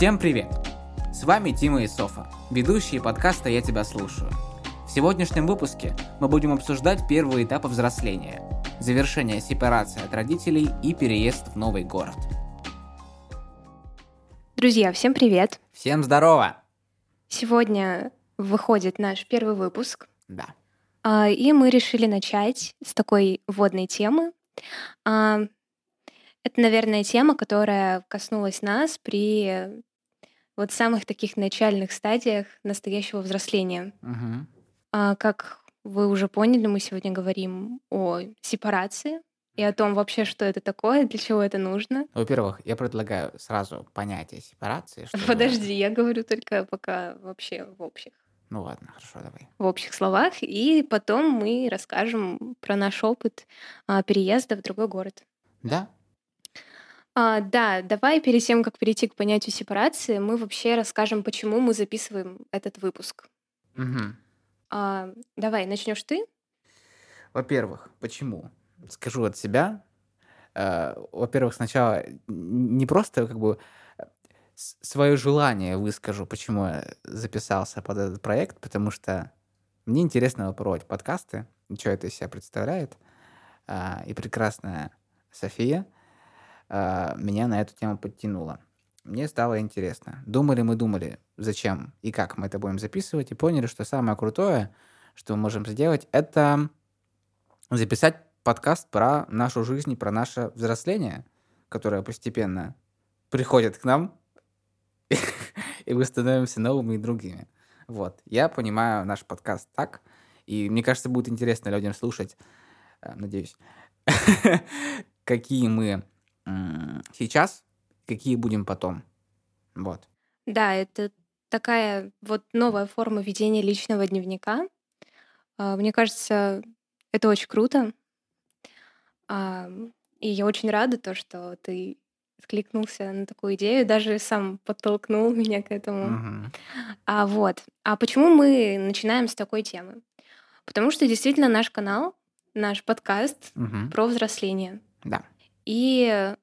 Всем привет! С вами Тима и Софа, ведущие подкаста «Я тебя слушаю». В сегодняшнем выпуске мы будем обсуждать первые этапы взросления, завершение сепарации от родителей и переезд в новый город. Друзья, всем привет! Всем здорово! Сегодня выходит наш первый выпуск. Да. А, И мы решили начать с такой вводной темы. А, Это, наверное, тема, которая коснулась нас при вот самых таких начальных стадиях настоящего взросления. Мгм. А, Как вы уже поняли, мы сегодня говорим о сепарации и о том вообще, что это такое, для чего это нужно. Во-первых, я предлагаю сразу понятие сепарации. чтобы- Подожди, я говорю только пока вообще в общих. Ну ладно, хорошо, давай. в общих словах, и потом мы расскажем про наш опыт а, переезда в другой город. Да? А, да, давай перед тем, как перейти к понятию сепарации, мы вообще расскажем, почему мы записываем этот выпуск. Мгм. А, давай, начнешь ты? Во-первых, почему? Скажу от себя. Э, Во-первых, сначала не просто как бы свое желание выскажу, почему я записался под этот проект, потому что мне интересно попробовать подкасты, что это из себя представляет. А, И прекрасная София меня на эту тему подтянула. Мне стало интересно. Думали мы, думали, зачем и как мы это будем записывать, и поняли, что самое крутое, что мы можем сделать, это записать подкаст про нашу жизнь и про наше взросление, которое постепенно приходит к нам, и мы становимся новыми и другими. Вот. Я понимаю наш подкаст так, и мне кажется, будет интересно людям слушать, э, надеюсь, какие мы сейчас, какие будем потом. Вот. Да, это такая вот новая форма ведения личного дневника. А, Мне кажется, это очень круто. А, И я очень рада то, что ты откликнулся на такую идею, даже сам подтолкнул меня к этому. Мгм. А вот, а почему мы начинаем с такой темы? Потому что действительно наш канал, наш подкаст Мгм. про взросление. Да. И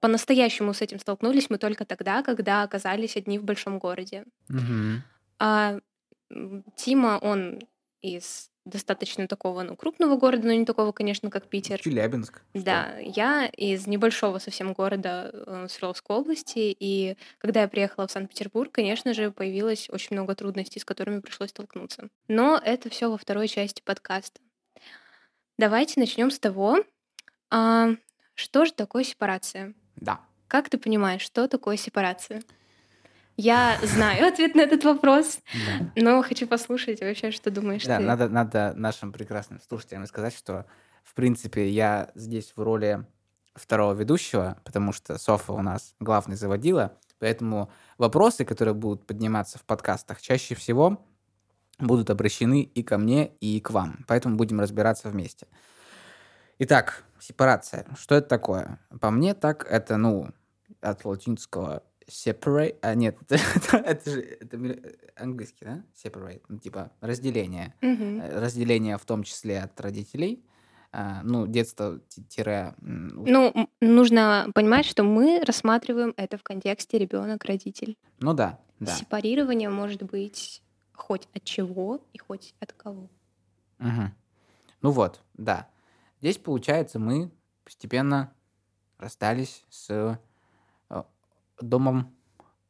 по-настоящему с этим столкнулись мы только тогда, когда оказались одни в большом городе. Мгм. А Тима, он из достаточно такого, ну, крупного города, но не такого, конечно, как Питер. Челябинск. что? Да, я из небольшого совсем города э, Свердловской области, и когда я приехала в Санкт-Петербург, конечно же, появилось очень много трудностей, с которыми пришлось столкнуться. Но это все во второй части подкаста. Давайте начнем с того, а, что же такое сепарация? Да. Как ты понимаешь, что такое сепарация? Я знаю ответ на этот вопрос, Да. но хочу послушать вообще, что думаешь Да, ты. надо, надо нашим прекрасным слушателям сказать, что, в принципе, я здесь в роли второго ведущего, потому что Софа у нас главный заводила, поэтому вопросы, которые будут подниматься в подкастах, чаще всего будут обращены и ко мне, и к вам. Поэтому будем разбираться вместе. Итак, сепарация. Что это такое? По мне так это, ну, от латинского separate, а нет, это, это же это английский, да? Separate, ну, типа разделение. Э, Разделение в том числе от родителей. А, ну, детство ти- тире... Ну, нужно понимать, что мы рассматриваем это в контексте ребенок-родитель. Ну да, да. Сепарирование может быть хоть от чего и хоть от кого. Мгм. Ну вот, да. Здесь, получается, мы постепенно расстались с э, домом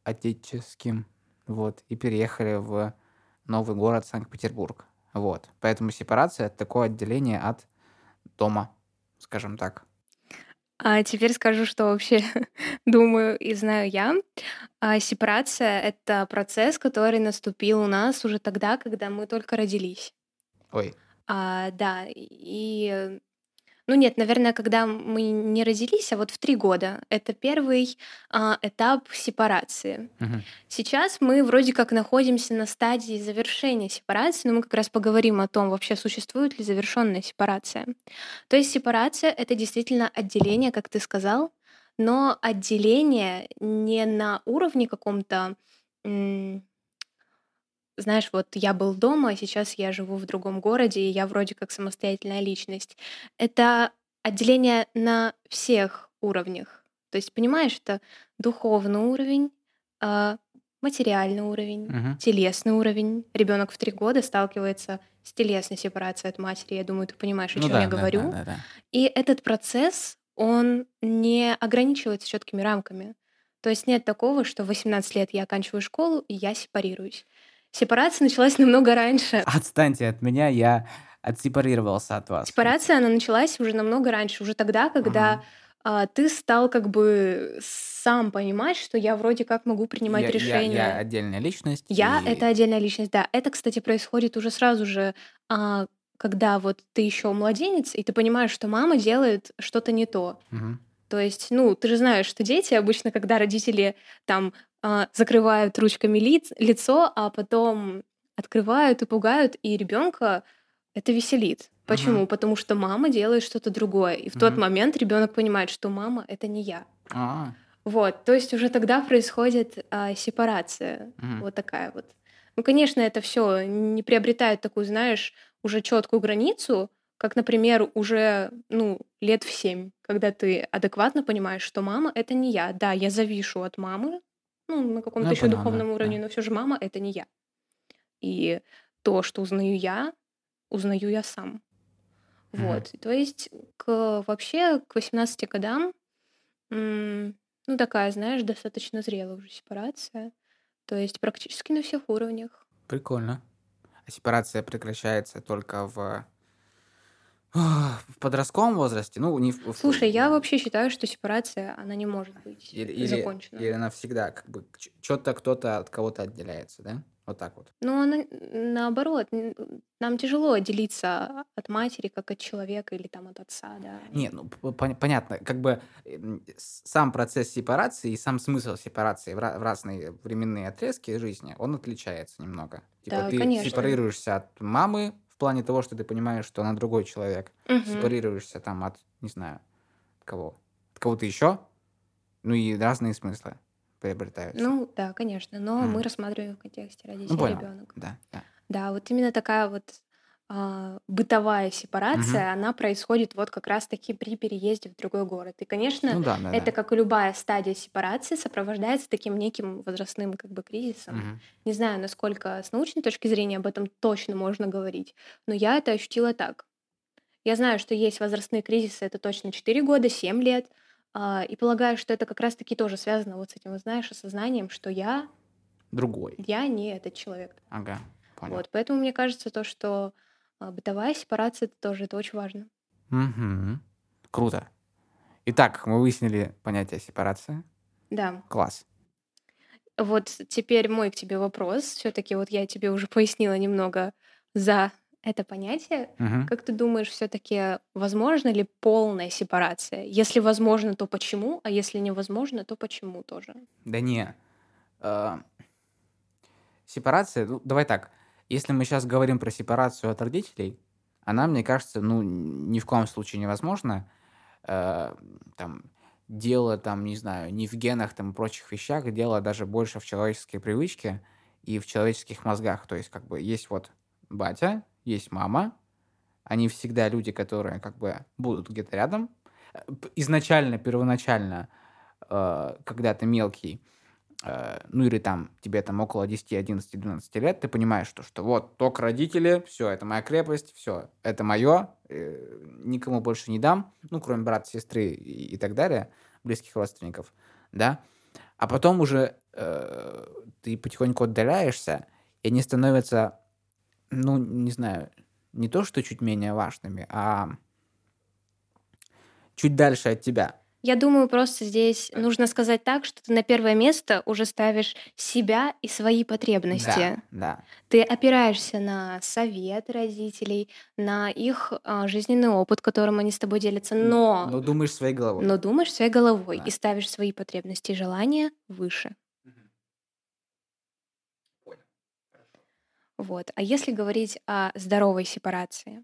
отеческим, вот, и переехали в новый город Санкт-Петербург. Вот. Поэтому сепарация — это такое отделение от дома, скажем так. А теперь скажу, что вообще думаю и знаю я. А сепарация — это процесс, который наступил у нас уже тогда, когда мы только родились. Ой, А, да, и ну нет, наверное, когда мы не родились, а вот в три года. Это первый а, этап сепарации. мгм. Сейчас мы вроде как находимся на стадии завершения сепарации, но мы как раз поговорим о том, вообще существует ли завершенная сепарация. То есть сепарация — это действительно отделение, как ты сказал, но отделение не на уровне каком-то, м, знаешь, вот я был дома, а сейчас я живу в другом городе, и я вроде как самостоятельная личность. Это отделение на всех уровнях. То есть, понимаешь, это духовный уровень, а, материальный уровень, Мгм. телесный уровень. Ребенок в три года сталкивается с телесной сепарацией от матери. Я думаю, ты понимаешь, о Ну чем я да, да, да, говорю. да, да. И этот процесс, он не ограничивается четкими рамками. То есть нет такого, что в 18 лет я оканчиваю школу, и я сепарируюсь. Сепарация началась намного раньше. Отстаньте от меня, я отсепарировался от вас. Сепарация, она началась уже намного раньше, уже тогда, когда Ага. а, ты стал как бы сам понимать, что я вроде как могу принимать Я, я, я решения. отдельная личность, Я — это и... отдельная личность, да. Это, кстати, происходит уже сразу же, а, когда вот ты еще младенец, и ты понимаешь, что мама делает что-то не то. Мгм. То есть, ну, ты же знаешь, что дети обычно, когда родители там а, закрывают ручками лиц, лицо, а потом открывают и пугают, и ребенка это веселит. Почему? Мгм. Потому что мама делает что-то другое. И в тот Мгм. момент ребенок понимает, что мама это не я. А, Вот, то есть уже тогда происходит а, сепарация, мгм. вот такая вот. Ну, конечно, это все не приобретает такую, знаешь, уже четкую границу, как, например, уже ну лет в семь, когда ты адекватно понимаешь, что мама это не я. Да, я завишу от мамы, ну на Ну, каком-то я еще понял, да, духовном уровне, да. но все же мама это не я. И то, что узнаю я, узнаю я сам. Мгм. Вот, то есть к вообще к 18 годам М, ну, такая, знаешь, достаточно зрелая уже сепарация. То есть практически на всех уровнях. Прикольно. А сепарация прекращается только в, в подростковом возрасте? Ну, не в, Слушай, я вообще считаю, что сепарация, она не может быть или, закончена. или навсегда, как бы что-то кто-то от кого-то отделяется, да? Вот так вот. Но она, наоборот, нам тяжело отделиться от матери, как от человека или там от отца, да. Не, ну пон- понятно, как бы сам процесс сепарации и сам смысл сепарации в, ра- в разные временные отрезки жизни, он отличается немного. Типа Да, ты конечно. сепарируешься от мамы в плане того, что ты понимаешь, что она другой человек. Мгм. Сепарируешься там от, не знаю, от кого? От кого-то еще. Ну и разные смыслы приобретаются. Ну, да, конечно. Но М. мы рассматриваем в контексте родитель ну ребенок. Да, да. Да, вот именно такая вот бытовая сепарация, она происходит вот как раз-таки при переезде в другой город. И, конечно, Ну да, да, это, да. как и любая стадия сепарации, сопровождается таким неким возрастным как бы кризисом. Мгм. Не знаю, насколько с научной точки зрения об этом точно можно говорить, но я это ощутила так. Я знаю, что есть возрастные кризисы, это точно 4 года, 7 лет, а, и полагаю, что это как раз-таки тоже связано вот с этим, знаешь, осознанием, что я, Другой. я не этот человек. Ага, понял. Вот, поэтому мне кажется то, что а, бытовая сепарация это тоже это очень важно. Мгм. Круто. Итак, мы выяснили понятие сепарация. Да. Класс. Вот теперь мой к тебе вопрос. Все-таки вот я тебе уже пояснила немного за это понятие. Мгм. Как ты думаешь, все-таки возможно ли полная сепарация? Если возможно, то почему? А если невозможно, то почему тоже? Да не. А, Сепарация, ну, давай так. Если мы сейчас говорим про сепарацию от родителей, она, мне кажется, ну, ни в коем случае невозможна. Э, Там, дело, там, не знаю, не в генах, там, прочих вещах, дело даже больше в человеческой привычке и в человеческих мозгах. То есть, как бы, есть вот батя, есть мама, они всегда люди, которые, как бы, будут где-то рядом. Изначально, первоначально, э, когда ты мелкий, э, ну или там тебе там около 10, 11, 12 лет, ты понимаешь, что, что вот только родители, все, это моя крепость, все, это мое, никому больше не дам, ну, кроме брата, сестры и, и так далее, близких родственников, да, а потом уже э, ты потихоньку отдаляешься, и они становятся, ну, не знаю, не то, что чуть менее важными, а чуть дальше от тебя. Я думаю, просто здесь нужно сказать так, что ты на первое место уже ставишь себя и свои потребности. Да, да. Ты опираешься на совет родителей, на их а, жизненный опыт, которым они с тобой делятся, но, Но думаешь своей головой. но думаешь своей головой Да. и ставишь свои потребности и желания выше. Вот. А если говорить о здоровой сепарации,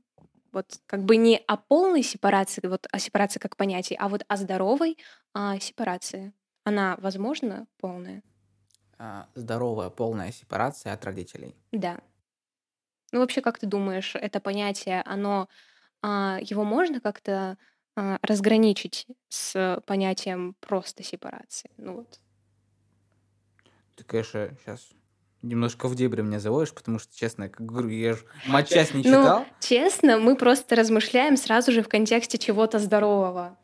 вот как бы не о полной сепарации, вот о сепарации как понятии, а вот о здоровой а, сепарации. Она возможна полная? А, Здоровая, полная сепарация от родителей. Да. Ну вообще, как ты думаешь, это понятие, оно а, его можно как-то а, разграничить с понятием просто сепарации. Ну вот. Ты, конечно, сейчас немножко в дебри меня заводишь, потому что, честно, как говорю, я же матчасть не читал. Ну, честно, мы просто размышляем сразу же в контексте чего-то здорового.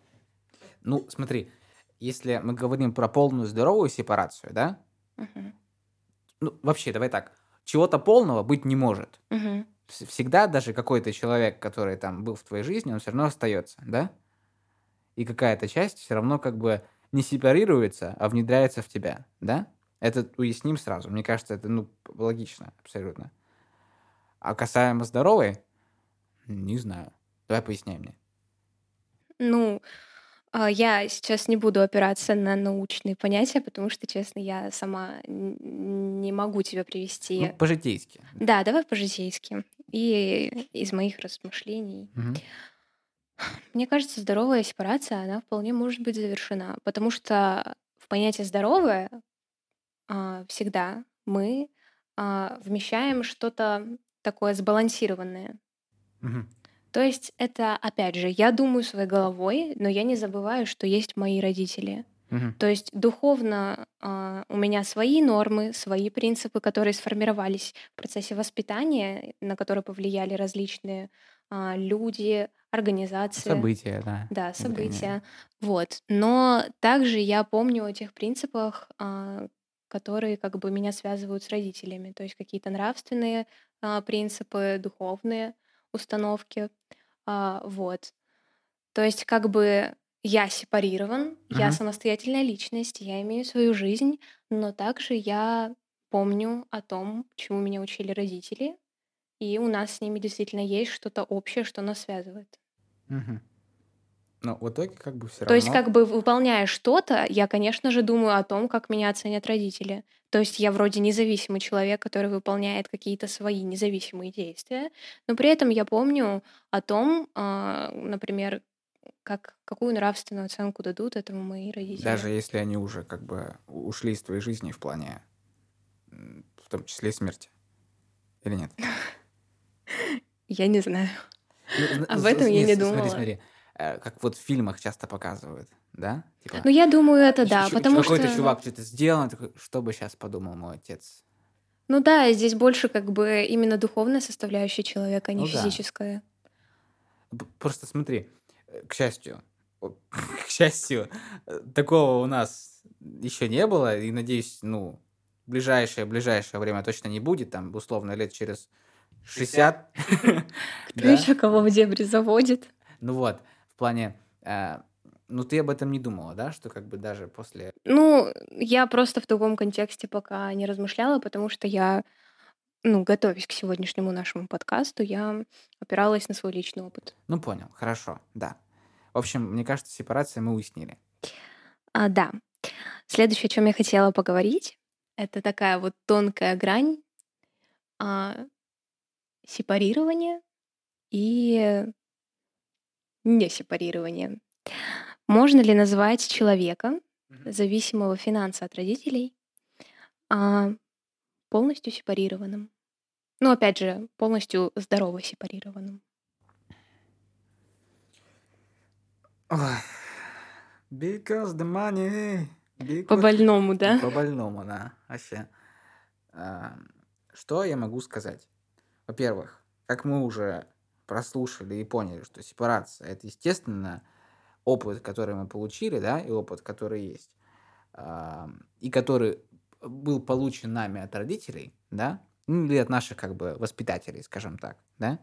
Ну, смотри, если мы говорим про полную здоровую сепарацию, да? Мгм. Ну, вообще, давай так. Чего-то полного быть не может. Вс- Всегда даже какой-то человек, который там был в твоей жизни, он все равно остается, да? И какая-то часть все равно как бы не сепарируется, а внедряется в тебя, да? Это уясним сразу. Мне кажется, это, ну, логично абсолютно. А касаемо здоровой, не знаю. Давай поясняй мне. Ну, а, я сейчас не буду опираться на научные понятия, потому что, честно, я сама не могу тебе Ну, привести. по-житейски. Да, давай по-житейски. И из моих размышлений. Мгм. Мне кажется, здоровая сепарация, она вполне может быть завершена, потому что в понятие здоровое а, всегда мы а, вмещаем что-то такое сбалансированное. Мгм. То есть это, опять же, я думаю своей головой, но я не забываю, что есть мои родители. Мгм. То есть духовно а, у меня свои нормы, свои принципы, которые сформировались в процессе воспитания, на которые повлияли различные а, люди, организации. События, да. Да, события. Вот. Но также я помню о тех принципах, а, которые как бы меня связывают с родителями. То есть какие-то нравственные а, принципы, духовные установки. А, Вот. То есть как бы я сепарирован, я Мгм. самостоятельная личность, я имею свою жизнь, но также я помню о том, чему меня учили родители, и у нас с ними действительно есть что-то общее, что нас связывает. Мгм. Но в итоге как бы все То есть, равно... как бы выполняя что-то, я, конечно же, думаю о том, как меня оценят родители. То есть я вроде независимый человек, который выполняет какие-то свои независимые действия, но при этом я помню о том, а, например, как, какую нравственную оценку дадут этому мои родители. Даже если они уже как бы ушли из твоей жизни в плане, в том числе смерти. Или нет? Я не знаю. Ну, Об этом я не с- Смотри, думала. смотри. Э, Как вот в фильмах часто показывают, да? Типа, Ну, я думаю, это да, потому какой-то что... чувак что-то сделал, такой, что бы сейчас подумал мой отец? Ну да, здесь больше как бы именно духовная составляющая человека, а не Ну да. физическая. П- Просто смотри, э, к счастью, к счастью, э, такого у нас еще не было, и надеюсь, ну, в ближайшее, ближайшее время точно не будет, там, условно, лет через 60. Кто Да? еще кого в дебри заводит? Ну вот, плане, э, ну ты об этом не думала, да, что как бы даже после... Ну, я просто в таком контексте пока не размышляла, потому что я, ну, готовясь к сегодняшнему нашему подкасту, я опиралась на свой личный опыт. Ну понял, хорошо, да. В общем, мне кажется, сепарация мы уяснили. А, да. Следующее, о чем я хотела поговорить, это такая вот тонкая грань а, сепарирования и не сепарирования. Можно ли назвать человека, зависимого финанса от родителей, а, полностью сепарированным? Ну, опять же, полностью здорово сепарированным. Because the money. because- По-больному, да? По-больному, да, вообще. А, Что я могу сказать? Во-первых, как мы уже прослушали и поняли, что сепарация – это, естественно, опыт, который мы получили, да, и опыт, который есть, а, и который был получен нами от родителей, да, ну, или от наших, как бы, воспитателей, скажем так, да,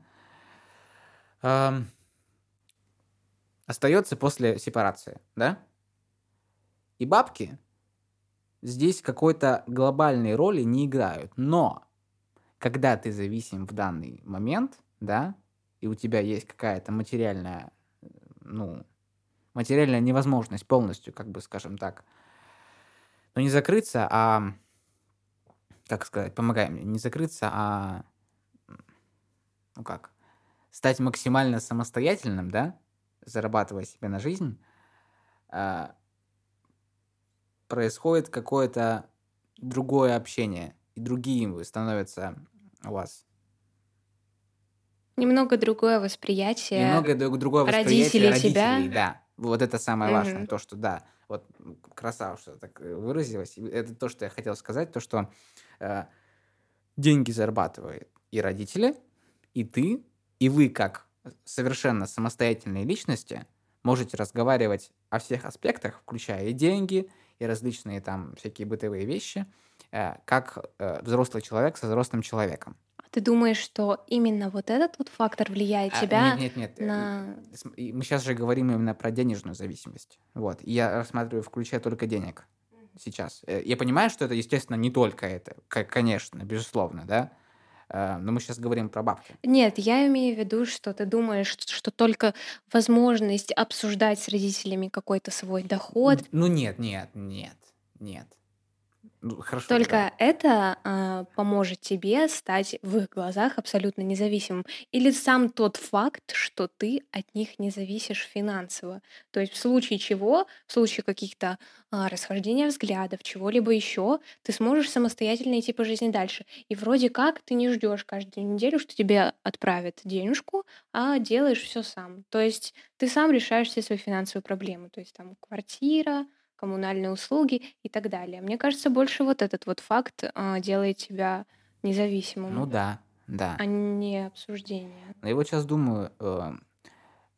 остается после сепарации, да? И бабки здесь какой-то глобальной роли не играют. Но когда ты зависим в данный момент, да, и у тебя есть какая-то материальная, ну, материальная невозможность полностью, как бы, скажем так, ну, не закрыться, а, как сказать, помогай мне, не закрыться, а, ну как, стать максимально самостоятельным, да, зарабатывая себе на жизнь, а, происходит какое-то другое общение, и другие вы становятся у вас. Немного другое восприятие. Немного друг- другое восприятие родителей родителей, тебя. да. Вот это самое важное, Мгм. то, что да, вот красава, что так э, выразилась. Это то, что я хотел сказать, то, что э, деньги зарабатывают и родители, и ты, и вы как совершенно самостоятельные личности можете разговаривать о всех аспектах, включая и деньги, и различные там всякие бытовые вещи, э, как э, взрослый человек со взрослым человеком. А ты думаешь, что именно вот этот вот фактор влияет А, тебя нет, нет, нет. э, на... и Мы сейчас же говорим именно про денежную зависимость. Вот. Я рассматриваю, включая только денег сейчас. Э, Я понимаю, что это, естественно, не только это, ко- конечно, безусловно, да. Э, Но мы сейчас говорим про бабки. Нет, я имею в виду, что ты думаешь, ш- что только возможность обсуждать с родителями какой-то свой доход, Ну нет, нет, нет, нет. Ну, хорошо. Только это а, поможет тебе стать в их глазах абсолютно независимым. Или сам тот факт, что ты от них не зависишь финансово. То есть в случае чего, в случае каких-то а, расхождения взглядов, чего-либо еще, ты сможешь самостоятельно идти по жизни дальше. И вроде как ты не ждешь каждую неделю, что тебе отправят денежку, а делаешь все сам. То есть ты сам решаешь все свои финансовые проблемы. То есть там квартира, коммунальные услуги и так далее. Мне кажется, больше вот этот вот факт а, делает тебя Ну независимым, да, да. а не обсуждение. Я вот сейчас думаю, э,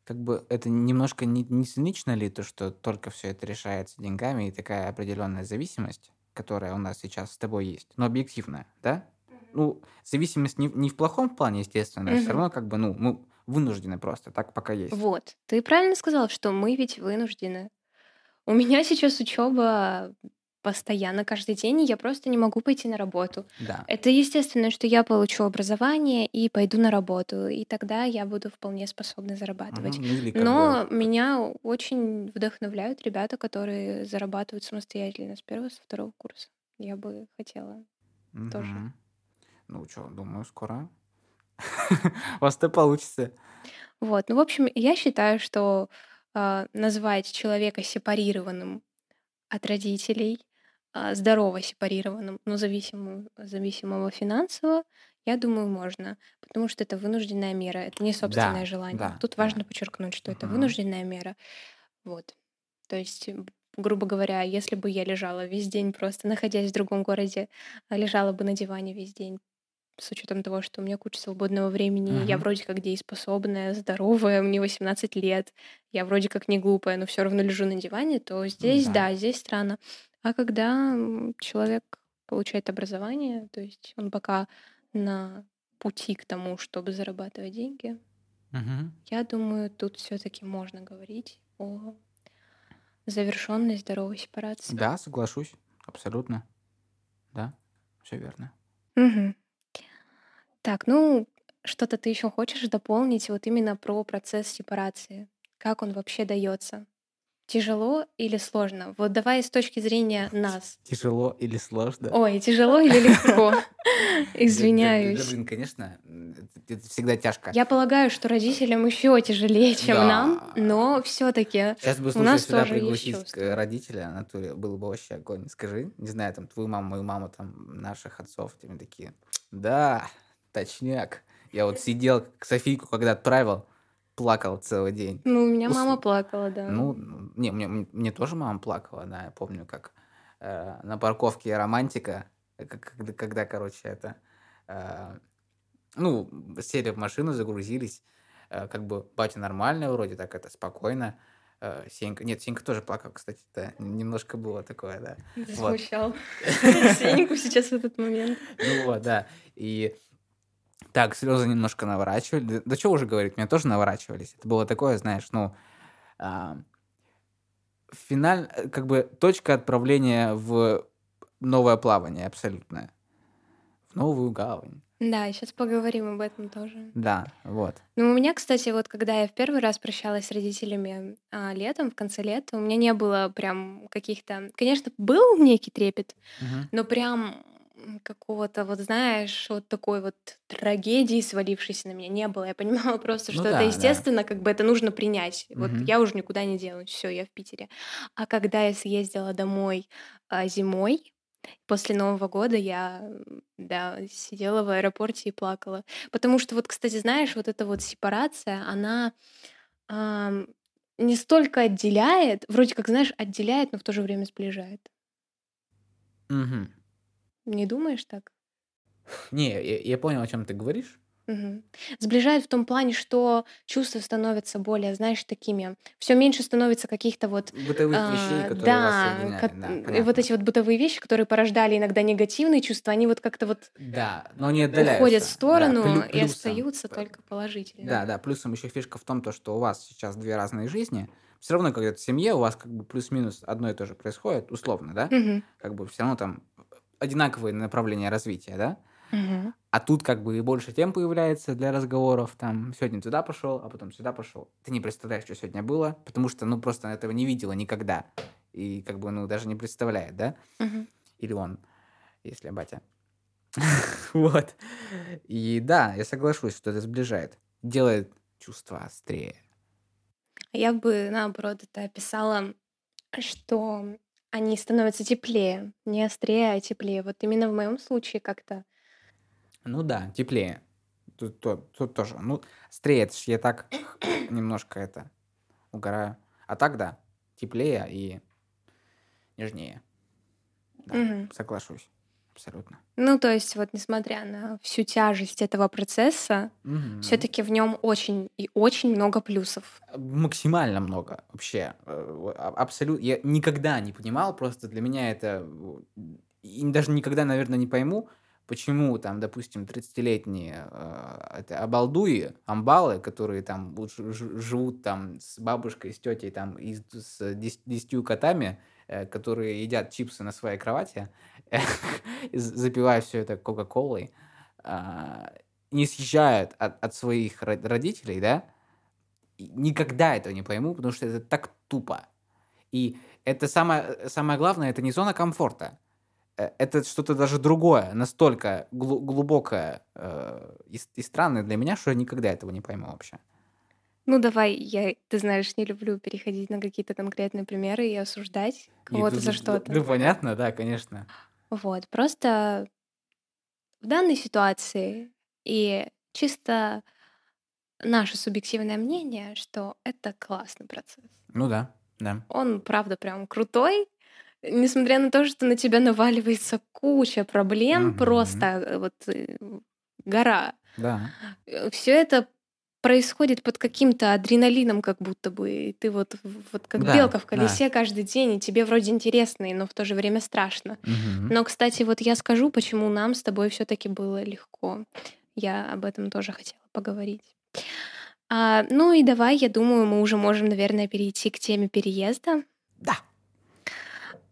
как бы это немножко не, не цинично ли, то, что только все это решается деньгами и такая определенная зависимость, которая у нас сейчас с тобой есть, но объективная, да? Ну, зависимость не, не в плохом плане, естественно, все Мгм. равно как бы, ну, мы вынуждены просто, так пока есть. Вот. Ты правильно сказал, что мы ведь вынуждены. У меня сейчас учеба постоянно каждый день, и я просто не могу пойти на работу. Да. Это естественно, что я получу образование и пойду на работу, и тогда я буду вполне способна зарабатывать. Мгм, ну Но бы, меня очень вдохновляют ребята, которые зарабатывают самостоятельно с первого, со второго курса. Я бы хотела тоже. мгм. Ну что, думаю, скоро у вас это получится. Вот, ну, в общем, я считаю, что назвать человека сепарированным от родителей, а, здорово сепарированным, но зависимым, зависимого финансово, я думаю, можно, потому что это вынужденная мера, это не собственное Да, желание. да, Тут да. важно подчеркнуть, что это Мгм. вынужденная мера. Вот. То есть, грубо говоря, если бы я лежала весь день, просто находясь в другом городе, а, лежала бы на диване весь день, с учетом того, что у меня куча свободного времени, я Мгм. вроде как дееспособная, здоровая, мне 18 лет, я вроде как не глупая, но все равно лежу на диване, то здесь, Да. да, здесь странно. А когда человек получает образование, то есть он пока на пути к тому, чтобы зарабатывать деньги, Мгм. я думаю, тут все-таки можно говорить о завершенной здоровой сепарации. Да, соглашусь, абсолютно. Да, все верно. Мгм. Так, ну, что-то ты еще хочешь дополнить вот именно про процесс сепарации? Как он вообще дается? Тяжело или сложно? Вот давай с точки зрения нас. Тяжело или сложно? Ой, тяжело или легко? Извиняюсь. блин, конечно, это, всегда тяжко. Я полагаю, что родителям еще тяжелее, чем нам, но все-таки Сейчас бы у нас сюда пригласить родителя, натуре было бы вообще огонь. Скажи, не знаю, там твою маму, мою маму, там наших отцов, тебе такие, да, точняк. Я вот сидел, к Софийку, когда отправил, плакал целый день. Ну, у меня Ус- мама плакала, да. Ну, не, мне, мне- тоже мама плакала, да, я помню, как э, на парковке романтика, э, когда, когда, короче, это, э, ну, сели в машину, загрузились, э, как бы батя нормальный вроде, так это спокойно, э, Сенька, нет, Сенька тоже плакал, кстати, да, немножко было такое, да, вот. смущал Сеньку сейчас в этот момент. Ну вот, да, и так, слезы немножко наворачивали, да, да что уже говорить, меня тоже наворачивались, это было такое, знаешь, ну, а, финаль, э, как бы точка отправления в новое плавание абсолютное. В новую гавань. Да, сейчас поговорим об этом тоже. Да, вот. Ну, у меня, кстати, вот когда я в первый раз прощалась с родителями а, летом, в конце лета, у меня не было прям каких-то... Конечно, был некий трепет, Мгм. но прям какого-то, вот знаешь, вот такой вот трагедии, свалившейся на меня, не было. Я понимала просто, Ну что это да, да. естественно, как бы это нужно принять. Вот Мгм. я уже никуда не денусь, все, я в Питере. А когда я съездила домой а, зимой, После Нового года я, да, сидела в аэропорте и плакала. Потому что вот, кстати, знаешь, вот эта вот сепарация, она ам, не столько отделяет, вроде как, знаешь, отделяет, но в то же время сближает. Мгм. Не думаешь так? Не, я, я понял, о чем ты говоришь. Мгм. Сближает в том плане, что чувства становятся более, знаешь, такими. Все меньше становится каких-то вот, Бытовых вещей, а, которые вас да, соединяют, кот- да, м, и вот понятно. эти вот бытовые вещи, которые порождали иногда негативные чувства, они вот как-то вот Да, но они уходят в отдаляются. Да, сторону плю- и остаются п- только положительные. Да, да, плюсом еще фишка в том, то, что у вас сейчас две разные жизни. Все равно, когда в семье, у вас как бы плюс-минус одно и то же происходит, условно, да? Мгм. Как бы все равно там одинаковые направления развития, да? Мгм. А тут как бы и больше тем появляется для разговоров. Там сегодня туда пошел, а потом сюда пошел. Ты не представляешь, что сегодня было, потому что, ну, просто этого не видела никогда. И как бы, ну, даже не представляет, да? Мгм. Или он, если батя. Вот. И да, я соглашусь, что это сближает. Делает чувства острее. Я бы, наоборот, это описала, что они становятся теплее, не острее, а теплее. Вот именно в моем случае как-то. Ну да, теплее. Тут, то- тут тоже. Ну, острее, это ж я так немножко это угораю. А так да, теплее и нежнее. Да, Мгм. соглашусь. Абсолютно. Ну, то есть, вот несмотря на всю тяжесть этого процесса, Мгм. все-таки в нем очень и очень много плюсов. Максимально много вообще. Абсолютно. Я никогда не понимал, просто для меня это... э, И даже никогда, наверное, не пойму, почему там, допустим, 30-летние э, это обалдуи, амбалы, которые там живут там с бабушкой, с тетей там и с с дес- десятью котами, э, которые едят чипсы на своей кровати, запивая все это кока-колой, а, не съезжают от, от своих ро- родителей, да, никогда этого не пойму, потому что это так тупо. И это самое, самое главное, это не зона комфорта. Э, Это что-то даже другое, настолько глу- глубокое э, и, и странное для меня, что я никогда этого не пойму вообще. Ну, давай, я, ты знаешь, не люблю переходить на какие-то конкретные примеры и осуждать кого-то за что-то. Да, понятно, да, конечно. Вот, просто в данной ситуации и чисто наше субъективное мнение, что это классный процесс. Ну да, да. Он, правда, прям крутой, несмотря на то, что на тебя наваливается куча проблем, Мгм. просто э, вот э, гора. Да. Все это происходит под каким-то адреналином, как будто бы. И ты вот, вот как Да, белка в да. колесе каждый день, и тебе вроде интересно, но в то же время страшно. Мгм. Но, кстати, вот я скажу, почему нам с тобой все-таки было легко. Я об этом тоже хотела поговорить. А, ну и давай, я думаю, мы уже можем, наверное, перейти к теме переезда. Да.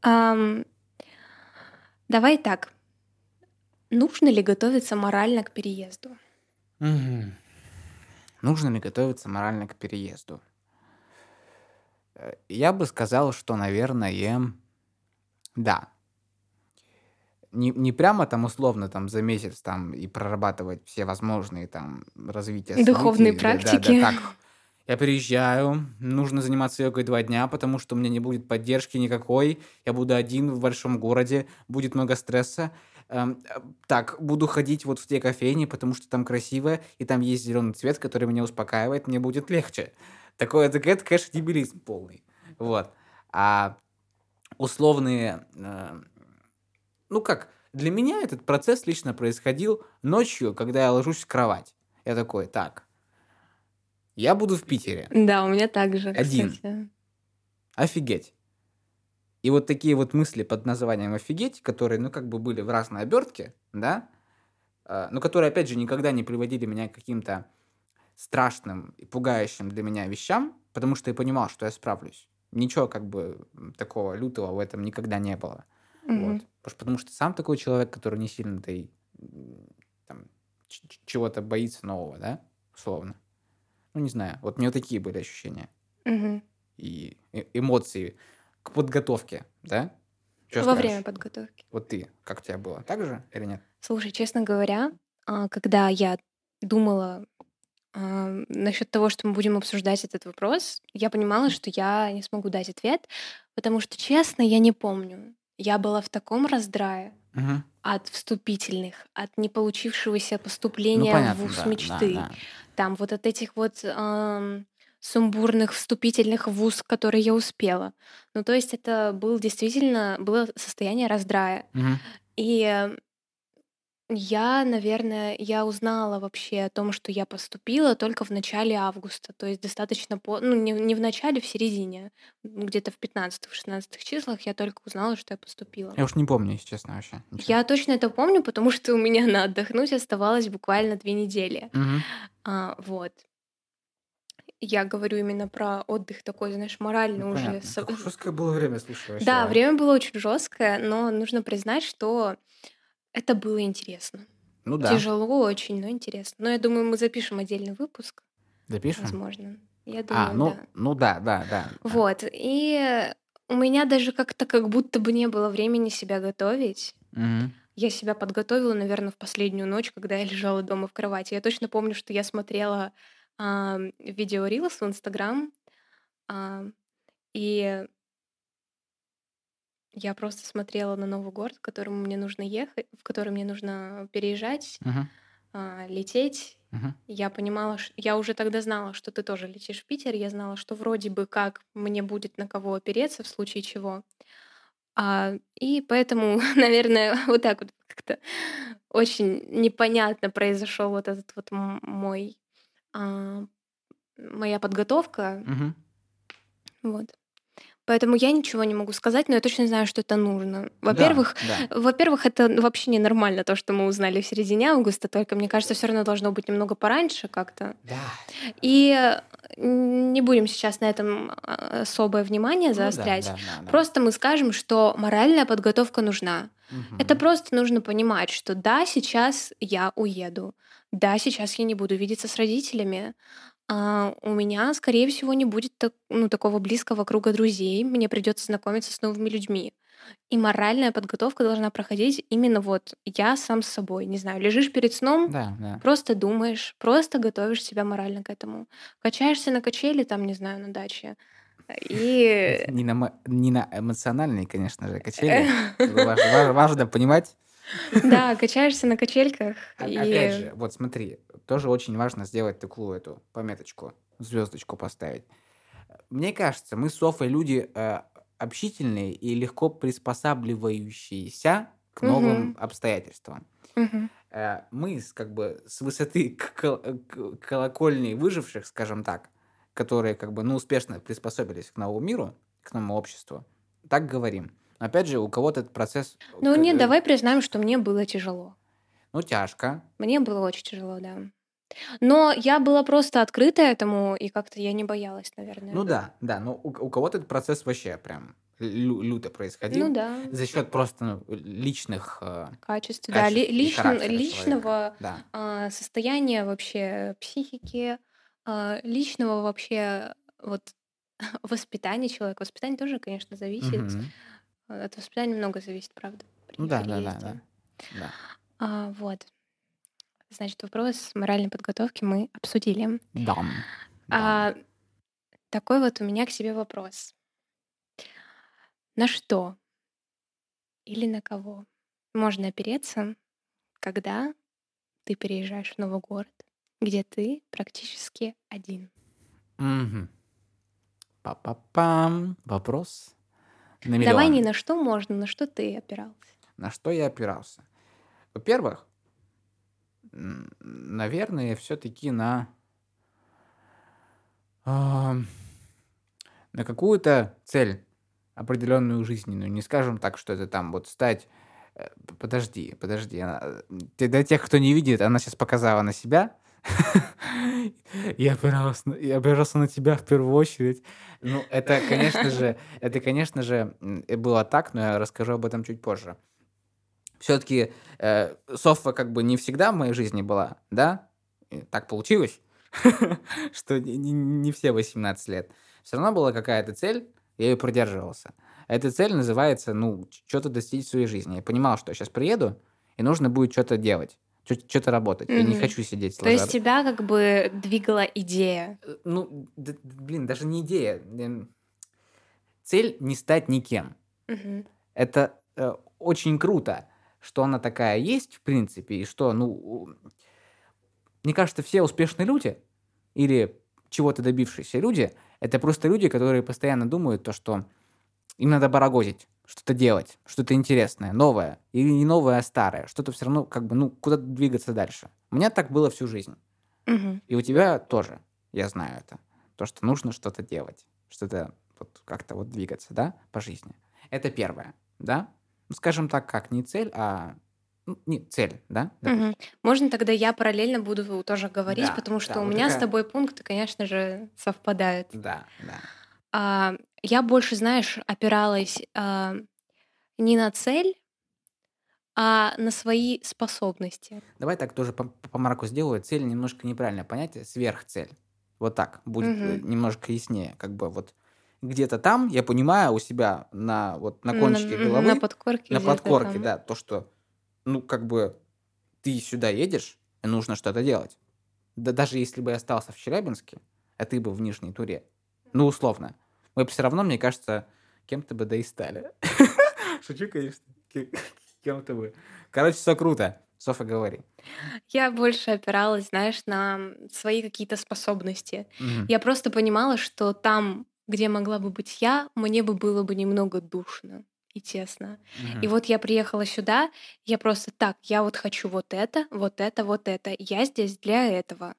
Ам, давай так. Нужно ли готовиться морально к переезду? Мгм. Нужно ли готовиться морально к переезду? Э, Я бы сказал, что, наверное, да. Не, не прямо там условно там за месяц там и прорабатывать все возможные там развития Духовные событий. Да, да, да, практики. как я приезжаю, нужно заниматься йогой два дня, потому что у меня не будет поддержки никакой, я буду один в большом городе, будет много стресса. Эм, э, Так, буду ходить вот в те кофейни, потому что там красиво, и там есть зеленый цвет, который меня успокаивает, мне будет легче. Такое, так это, конечно, дебилизм полный. Вот. А условные... э, Ну как, для меня этот процесс лично происходил ночью, когда я ложусь в кровать. Я такой, так, я буду в Питере. Да, у меня также, Один. кстати. Офигеть. И вот такие вот мысли под названием «офигеть», которые, ну, как бы были в разной обертке, да, а, но которые, опять же, никогда не приводили меня к каким-то страшным и пугающим для меня вещам, потому что я понимал, что я справлюсь. Ничего, как бы, такого лютого в этом никогда не было. Мгм. Вот. Потому что- Потому что сам такой человек, который не сильно-то и, там, чего-то боится нового, да, условно. Ну, не знаю. Вот у меня такие были ощущения Мгм. и э- эмоции к подготовке, да? Чё Во скажешь? время подготовки. Вот ты, как у тебя было? Так же или нет? Слушай, честно говоря, а, когда я думала насчет того, что мы будем обсуждать этот вопрос, я понимала, что я не смогу дать ответ, потому что, честно, я не помню. Я была в таком раздрае Мгм. от вступительных, от не получившегося Ну, поступления в понятно, вуз да, да, мечты, да. там вот от этих вот ам, сумбурных вступительных в вуз, который я успела. Ну, то есть это был действительно было состояние раздрая. Мгм. И я, наверное, я узнала вообще о том, что я поступила только в начале августа. То есть достаточно по... Ну, не, не в начале, в середине. Где-то в 15-16 числах я только узнала, что я поступила. Я уж не помню, если честно, вообще. ничего. Я точно это помню, потому что у меня на отдохнуть оставалось буквально две недели. Мгм. А, вот. Я говорю именно про отдых такой, знаешь, морально Ну, уже. понятно. со- Как жесткое было время, слушай, вообще. Да, а. время было очень жесткое, но нужно признать, что это было интересно. Ну да. Тяжело очень, но интересно. Но я думаю, мы запишем отдельный выпуск, Запишем? возможно. Я А, думаю, ну, да. ну да, да, да. Вот. И у меня даже как-то как будто бы не было времени себя готовить. Мгм. Я себя подготовила, наверное, в последнюю ночь, когда я лежала дома в кровати. Я точно помню, что я смотрела а, видео Reels в Инстаграм, а, и я просто смотрела на новый город, в котором мне нужно ехать, в который мне нужно переезжать, Мгм. а, лететь. Мгм. Я понимала, ш- я уже тогда знала, что ты тоже летишь в Питер. Я знала, что вроде бы как мне будет на кого опереться в случае чего. А, и поэтому, наверное, вот так вот как-то очень непонятно произошел вот этот вот мой моя подготовка. Мгм. Вот. Поэтому я ничего не могу сказать, но я точно знаю, что это нужно. Да, Во-первых, да. во-первых, это вообще ненормально, то, что мы узнали в середине августа, только мне кажется, все равно должно быть немного пораньше как-то. Да. И э, не будем сейчас на этом а, особое внимание Ну да, заострять. да, да, да. Просто мы скажем, что моральная подготовка нужна. Это Мгм. просто нужно понимать, что да, сейчас я уеду, да, сейчас я не буду видеться с родителями, а, у меня, скорее всего, не будет так- ну, такого близкого круга друзей, мне придется знакомиться с новыми людьми. И моральная подготовка должна проходить именно вот я сам с собой. Не знаю, лежишь перед сном, Да, да. просто думаешь, просто готовишь себя морально к этому. Качаешься на качели, там, не знаю, на даче. И Не на, не на эмоциональные, конечно же, качели. Это важ- важ- Важно понимать. Да, качаешься на качельках. И Опять же, вот смотри, тоже очень важно сделать такую эту пометочку, звездочку поставить. Мне кажется, мы с Софой люди э, общительные и легко приспосабливающиеся к новым обстоятельствам. Э, мы как бы с высоты кол- к- колокольни выживших, скажем так, которые как бы ну, успешно приспособились к новому миру, к новому обществу, так говорим. Опять же, у кого-то этот процесс, Ну к- нет, э, давай признаем, что мне было тяжело. ну, тяжко. Мне было очень тяжело, да. Но я была просто открыта этому, и как-то я не боялась, наверное. Ну да, да, но у, у кого-то этот процесс вообще прям лю- люто происходил Ну да, за счет просто ну, личных э, качество, да, ли- качеств лично- личного. Да. а, состояния вообще психики, а, личного вообще вот воспитания человека. Воспитание тоже, конечно, зависит. Мгм. От воспитания много зависит, правда. при Ну да, да, да, да. да. А, вот. Значит, вопрос моральной подготовки мы обсудили. Дам. А, такой вот у меня к себе вопрос. На что или на кого можно опереться, когда ты переезжаешь в новый город, где ты практически один? Мгм. Па-па-пам. Вопрос на Давай не миллион. на что можно, на что ты опирался. На что я опирался? Во-первых, наверное, все-таки на, ам, на какую-то цель определенную жизненную. Не скажем так, что это там вот стать... э, Подожди, подожди. э, Для тех, кто не видит, она сейчас показала на себя. Я опирался, на- я опирался на тебя в первую очередь. Ну, это, конечно же, это, конечно же, было так, но я расскажу об этом чуть позже. Все-таки э, Софа как бы не всегда в моей жизни была, да? И так получилось, что не, не- не все 18 лет. Все равно была какая-то цель, я ее придерживался. А Эта цель называется, ну, что-то достичь в своей жизни. Я понимал, что я сейчас приеду, и нужно будет что-то делать, что-то работать. Я не хочу сидеть То сложа есть тебя как бы двигала идея. Э, Ну, д- д- блин, даже не идея. эм, Цель не стать никем. Мгм. Это э, очень круто, что она такая есть, в принципе, и что, ну, мне кажется, все успешные люди или чего-то добившиеся люди, это просто люди, которые постоянно думают то, что им надо барагозить, что-то делать, что-то интересное, новое. И не новое, а старое. Что-то все равно, как бы, ну, куда-то двигаться дальше. У меня так было всю жизнь. Мгм. И у тебя тоже, я знаю это. То, что нужно что-то делать, что-то вот как-то вот двигаться, да, по жизни. Это первое, да? Ну, скажем так, как не цель, а ну, не цель, да? допустим. Мгм. Можно тогда я параллельно буду тоже говорить, Да, потому что да, у вот меня с такая- тобой пункты, конечно же, совпадают. Да, да. А, я больше, знаешь, опиралась а, не на цель, а на свои способности. Давай так тоже по, по марку сделаю. Цель немножко неправильное понятие, сверхцель. Вот так будет э, Мгм. немножко яснее. Как бы вот где-то там, я понимаю, у себя на, вот, на На- кончике мгм, головы, на подкорке на подкорке, там. да, то, что, ну, как бы ты сюда едешь, и нужно что-то делать. Да даже если бы я остался в Челябинске, а ты бы в Нижней Туре, ну, условно, мы бы все равно, мне кажется, кем-то бы да и стали. Шучу, конечно. Ке- Кем-то бы. Короче, все круто. Софа, говори. Я больше опиралась, знаешь, на свои какие-то способности. Мгм. Я просто понимала, что там, где могла бы быть я, мне бы было бы немного душно и тесно. И Мгм. вот я приехала сюда, я просто так, я вот хочу вот это, вот это, вот это. Я здесь для этого.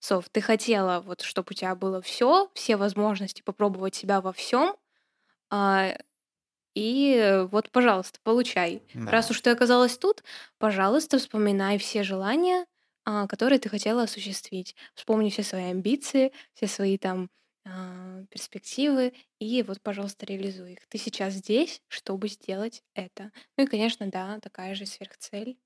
Соф, ты хотела, вот, чтобы у тебя было все, все возможности попробовать себя во всем, и э, вот, пожалуйста, получай. Раз Да. уж ты оказалась тут, пожалуйста, вспоминай все желания, а, которые ты хотела осуществить. Вспомни все свои амбиции, все свои там а, перспективы, и вот, пожалуйста, реализуй их. Ты сейчас здесь, чтобы сделать это. Ну и, конечно, да, такая же сверхцель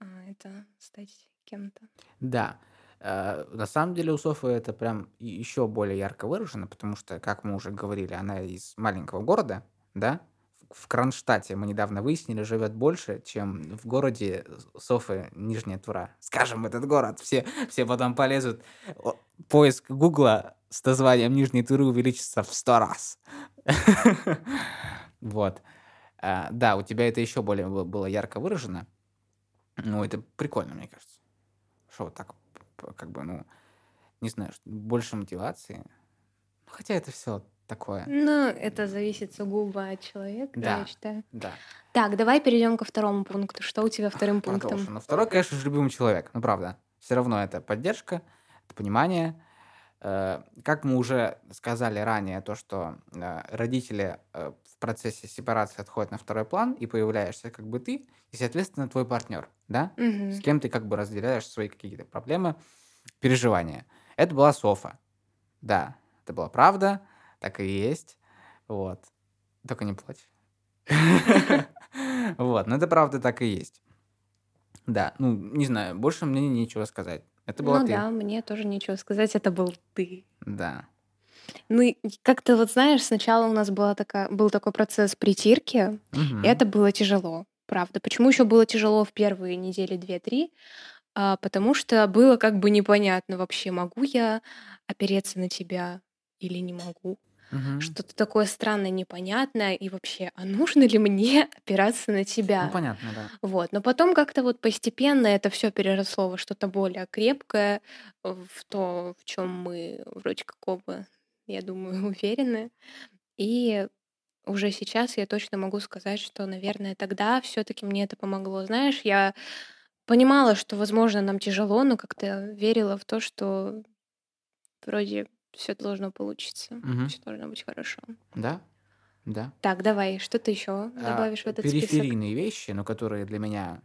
а, это стать кем-то. Да. Э, На самом деле у Софы это прям еще более ярко выражено, потому что, как мы уже говорили, она из маленького города, да? В Кронштадте мы недавно выяснили, живет больше, чем в городе Софы Нижняя Тура. Скажем, этот город. Все, все потом полезут. Поиск Гугла с названием Нижней Туры увеличится в сто раз. Вот. А, Да, у тебя это еще более бы- было ярко выражено. Ну, это прикольно, мне кажется. Что вот так, как бы, ну, не знаю, больше мотивации. Хотя это все такое. Ну, это зависит сугубо от человека, я Да, считаю. да. Так, давай перейдем ко второму пункту. Что у тебя вторым пунктом? Но второй, конечно же, любимый человек. Ну, правда. Все равно это поддержка, это понимание. Э, Как мы уже сказали ранее, то, что э, родители э, в процессе сепарации отходят на второй план, и появляешься как бы ты, и, соответственно, твой партнер, да? С Мгм. кем ты как бы разделяешь свои какие-то проблемы, переживания. Это была Софа. Да, это была правда, так и есть. Вот. Только не плачь. Вот, но это правда так и есть. Да, ну, не знаю, больше мне нечего сказать. Это была Ну ты. да, мне тоже нечего сказать, это был ты. Да. Ну, и как-то вот знаешь, сначала у нас была такая, был такой процесс притирки, и Мгм. это было тяжело, правда. Почему еще было тяжело в первые недели две-три? А, потому что было как бы непонятно вообще, могу я опереться на тебя или не могу. Мгм. Что-то такое странное, непонятное, и вообще, а нужно ли мне опираться на Ну, тебя? понятно, да. Вот, но потом как-то вот постепенно это все переросло во что-то более крепкое, в то, в чем мы вроде как оба, я думаю, уверены. И уже сейчас я точно могу сказать, что, наверное, тогда все-таки мне это помогло. Знаешь, я понимала, что, возможно, нам тяжело, но как-то верила в то, что вроде все должно получиться, Мгм. все должно быть хорошо. Да, да. Так, давай, что ты еще А, добавишь в этот список? периферийные вещи, но которые для меня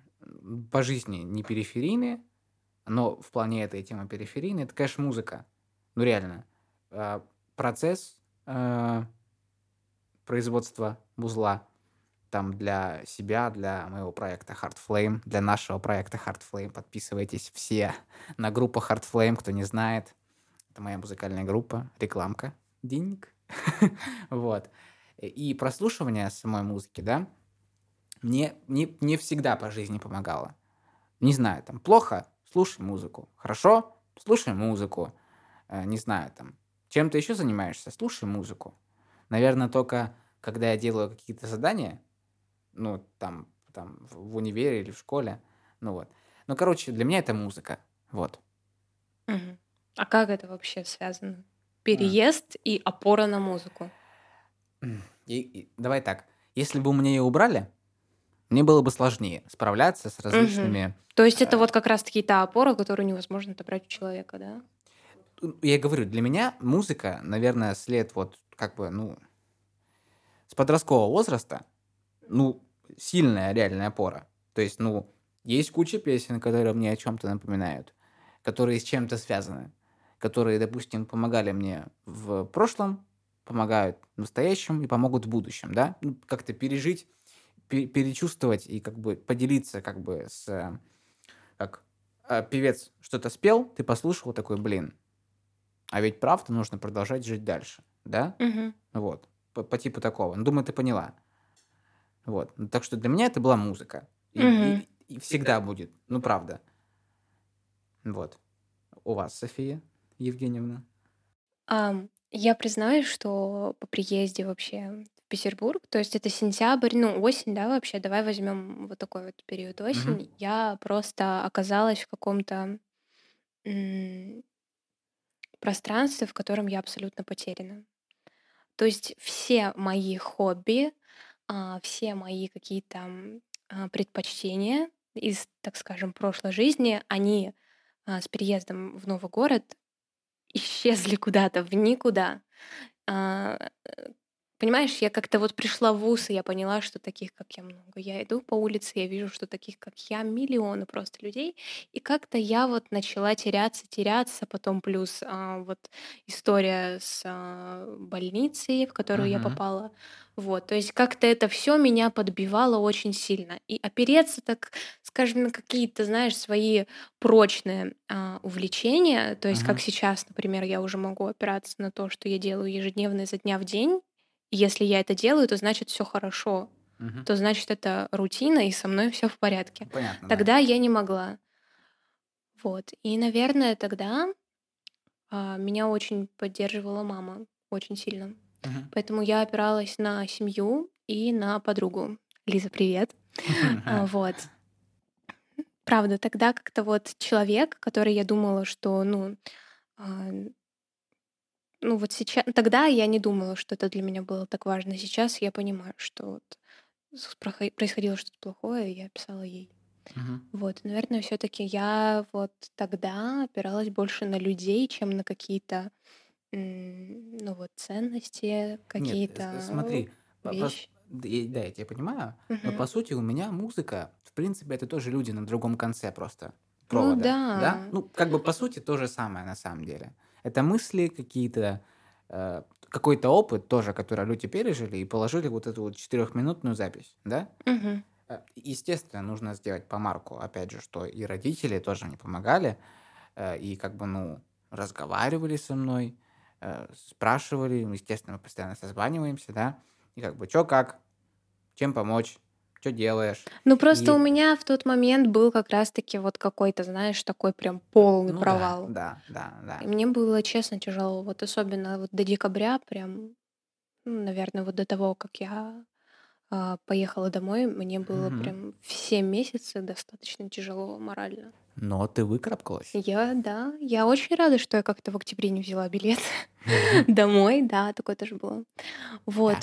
по жизни не периферийные, но в плане этой темы периферийные, это, конечно, музыка. Ну, реально. Процесс а, производства музла там для себя, для моего проекта Hard Flame, для нашего проекта Hard Flame. Подписывайтесь все на группу Hard Flame, кто не знает. Это моя музыкальная группа, рекламка, денег. Вот. И прослушивание самой музыки, да, мне не, не всегда по жизни помогало. Не знаю, там, плохо, слушай музыку. Хорошо, слушай музыку. Э, Не знаю, там, чем ты еще занимаешься, слушай музыку. Наверное, только когда я делаю какие-то задания, ну, там, там, в универе или в школе, ну вот. Ну, короче, для меня это музыка, вот. Мгм. А как это вообще связано? Переезд и опора на музыку. И, и, давай так. Если бы у меня ее убрали, мне было бы сложнее справляться с различными... То есть это вот как раз-таки та опора, которую невозможно отобрать у человека, да? Я говорю, для меня музыка, наверное, след вот как бы, ну, с подросткового возраста, ну, сильная реальная опора. То есть, ну, есть куча песен, которые мне о чем-то напоминают, которые с чем-то связаны, которые, допустим, помогали мне в прошлом, помогают в настоящем и помогут в будущем, да? Ну, как-то пережить, перечувствовать и как бы поделиться как бы с... Как э, певец что-то спел, ты послушал такой, блин, а ведь правда нужно продолжать жить дальше, да? Угу. Вот, по, по типу такого. Ну, думаю, ты поняла. Вот. Ну, так что для меня это была музыка. И, Мгм. и- и всегда будет. Ну, правда. Вот. У вас, София Евгеньевна? Ам, я признаюсь, что по приезде вообще в Петербург, то есть это сентябрь, ну, осень, да, вообще, давай возьмем вот такой вот период осень, я просто оказалась в каком-то м, пространстве, в котором я абсолютно потеряна. То есть все мои хобби, а, все мои какие-то а, предпочтения из, так скажем, прошлой жизни, они а, с переездом в новый город исчезли куда-то в никуда. Понимаешь, я как-то вот пришла в ВУЗ, и я поняла, что таких, как я, много. Я иду по улице, я вижу, что таких, как я, миллионы просто людей. И как-то я вот начала теряться, теряться. Потом плюс а, вот история с а, больницей, в которую я Мгм. попала. Вот, то есть как-то это все меня подбивало очень сильно. И опереться, так скажем, на какие-то, знаешь, свои прочные а, увлечения, то есть как Мгм. сейчас, например, я уже могу опираться на то, что я делаю ежедневно изо дня в день, если я это делаю, то значит все хорошо, Мгм. то значит это рутина, и со мной все в порядке. Понятно, да. Тогда я не могла. Вот. И, наверное, тогда а, меня очень поддерживала мама, очень сильно. Мгм. Поэтому я опиралась на семью и на подругу. Лиза, привет. А, Вот. Правда, тогда как-то вот человек, который я думала, что, ну, а, ну вот сейчас, тогда я не думала, что это для меня было так важно. Сейчас я понимаю, что вот происходило что-то плохое, и я писала ей. Мгм. Вот, наверное, все-таки я вот тогда опиралась больше на людей, чем на какие-то, ну вот, ценности, Нет, с- какие-то смотри, по- по- вещи. да, я тебя понимаю, но Мгм. по сути у меня музыка, в принципе, это тоже люди на другом конце просто Ну провода, да. да? Ну, как бы по сути то же самое на самом деле. Это мысли какие-то, э, какой-то опыт тоже, который люди пережили и положили вот эту вот четырехминутную запись, да? Э, Естественно, нужно сделать помарку, опять же, что и родители тоже мне помогали, э, и как бы, ну, разговаривали со мной, э, спрашивали, естественно, мы постоянно созваниваемся, да, и как бы, чё как, чем помочь, что делаешь, Ну просто у и, меня в тот момент был как раз-таки вот какой-то, знаешь, такой прям полный ну да, провал. да, да, И да, мне было, честно, тяжело. Вот особенно вот до декабря, прям, ну, наверное, вот до того, как я а, поехала домой, мне было Мгм. прям все месяцы достаточно тяжело морально. но ты выкарабкалась. Я, да, я очень рада, что я как-то в октябре не взяла билет домой, да, такое тоже было. Вот.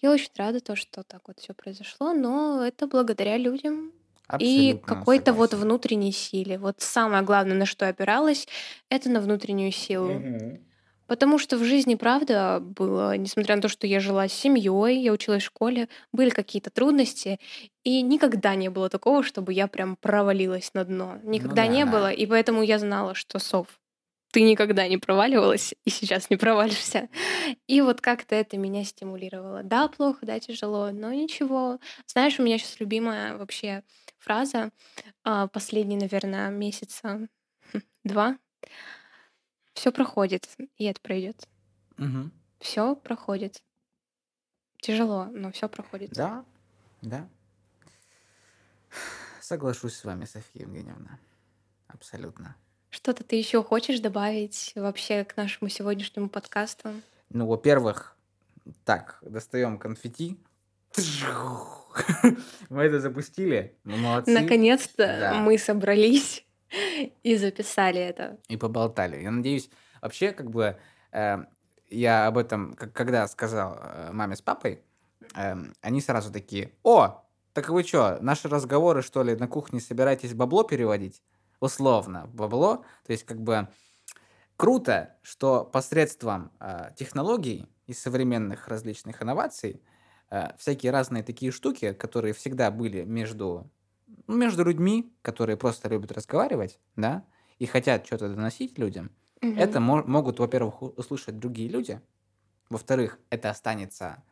Я очень рада то, что так вот все произошло, но это благодаря людям и Абсолютно какой-то вот внутренней силе. Вот самое главное, на что я опиралась, это на внутреннюю силу. Мгм. Потому что в жизни, правда, было, несмотря на то, что я жила с семьей, я училась в школе, были какие-то трудности, и никогда не было такого, чтобы я прям провалилась на дно. Ну Никогда да, не да. было, и поэтому я знала, что Сов, ты никогда не проваливалась, и сейчас не провалишься. И вот как-то это меня стимулировало. Да, плохо, да, тяжело, но ничего. Знаешь, у меня сейчас любимая вообще фраза а, последние, наверное, месяца два. Все проходит, и это пройдет. Мгм. Все проходит. Тяжело, но все проходит. Да, да. Соглашусь с вами, Софья Евгеньевна. Абсолютно. Что-то ты еще хочешь добавить вообще к нашему сегодняшнему подкасту? Ну, во-первых, так, достаем конфетти. Мы это запустили. Мы молодцы. Наконец-то Да. мы собрались И записали это. И поболтали. Я надеюсь, вообще, как бы, э, я об этом, как, когда сказал э, маме с папой, э, они сразу такие, о, так вы что, наши разговоры, что ли, на кухне собираетесь бабло переводить? Условно, бабло. То есть, как бы, круто, что посредством э, технологий и современных различных инноваций э, всякие разные такие штуки, которые всегда были между, ну, между людьми, которые просто любят разговаривать, да, и хотят что-то доносить людям, Мгм. это мо- могут, во-первых, услышать другие люди, во-вторых, это останется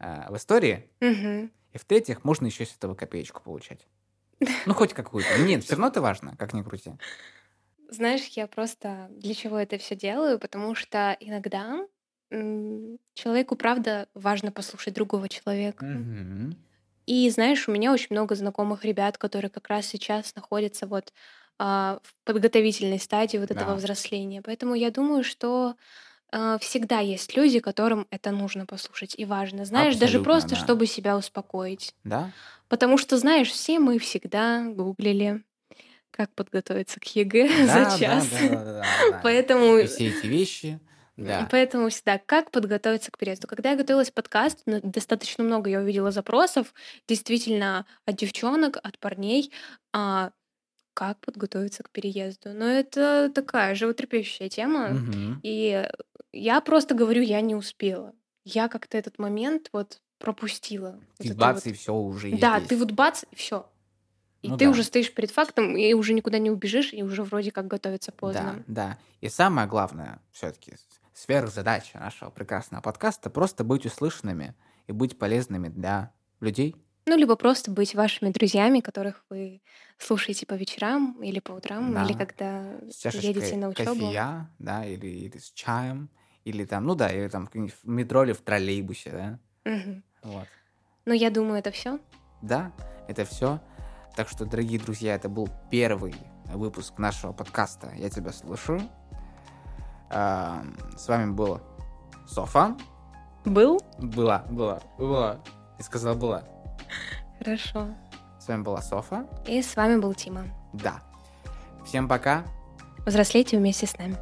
э, в истории, Мгм. и в-третьих, можно еще с этого копеечку получать. Ну, хоть какую-то. Нет, все равно это важно, как ни крути. Знаешь, я просто для чего это все делаю, потому что иногда человеку, правда, важно послушать другого человека. И знаешь, у меня очень много знакомых ребят, которые как раз сейчас находятся вот а, в подготовительной стадии вот этого Да. взросления. Поэтому я думаю, что а, всегда есть люди, которым это нужно послушать и важно. Знаешь, даже Абсолютно, просто, да. чтобы себя успокоить. Да? Потому что, знаешь, все мы всегда гуглили, как подготовиться к ЕГЭ Да, за час. да, да, да, да. Поэтому И все эти вещи, да. Поэтому всегда, как подготовиться к переезду. Когда я готовилась к подкасту, достаточно много я увидела запросов, действительно, от девчонок, от парней, а, как подготовиться к переезду. Но это такая животрепещущая тема, Мгм. и я просто говорю, я не успела. Я как-то этот момент вот пропустила. Вот И это бац, вот. и все уже Да, здесь. ты вот бац, и все. И Ну ты да. уже стоишь перед фактом, и уже никуда не убежишь, и уже вроде как готовиться Да, поздно. да. И самое главное, все-таки, сверхзадача нашего прекрасного подкаста просто быть услышанными и быть полезными для людей. Ну, либо просто быть вашими друзьями, которых вы слушаете по вечерам или по утрам, или Да. когда С едете на учебу. кофея, да, или, или с чаем, или там, ну да, или там в метро или в троллейбусе, да. Мгм. Вот. Ну, я думаю, это все. Да, это все. Так что, дорогие друзья, это был первый выпуск нашего подкаста «Я тебя слушаю». А, С вами был Софа. Был? Была, была, была. Ты сказала была. Хорошо. С вами была Софа. И с вами был Тима. Да. Всем пока. Взрослейте вместе с нами.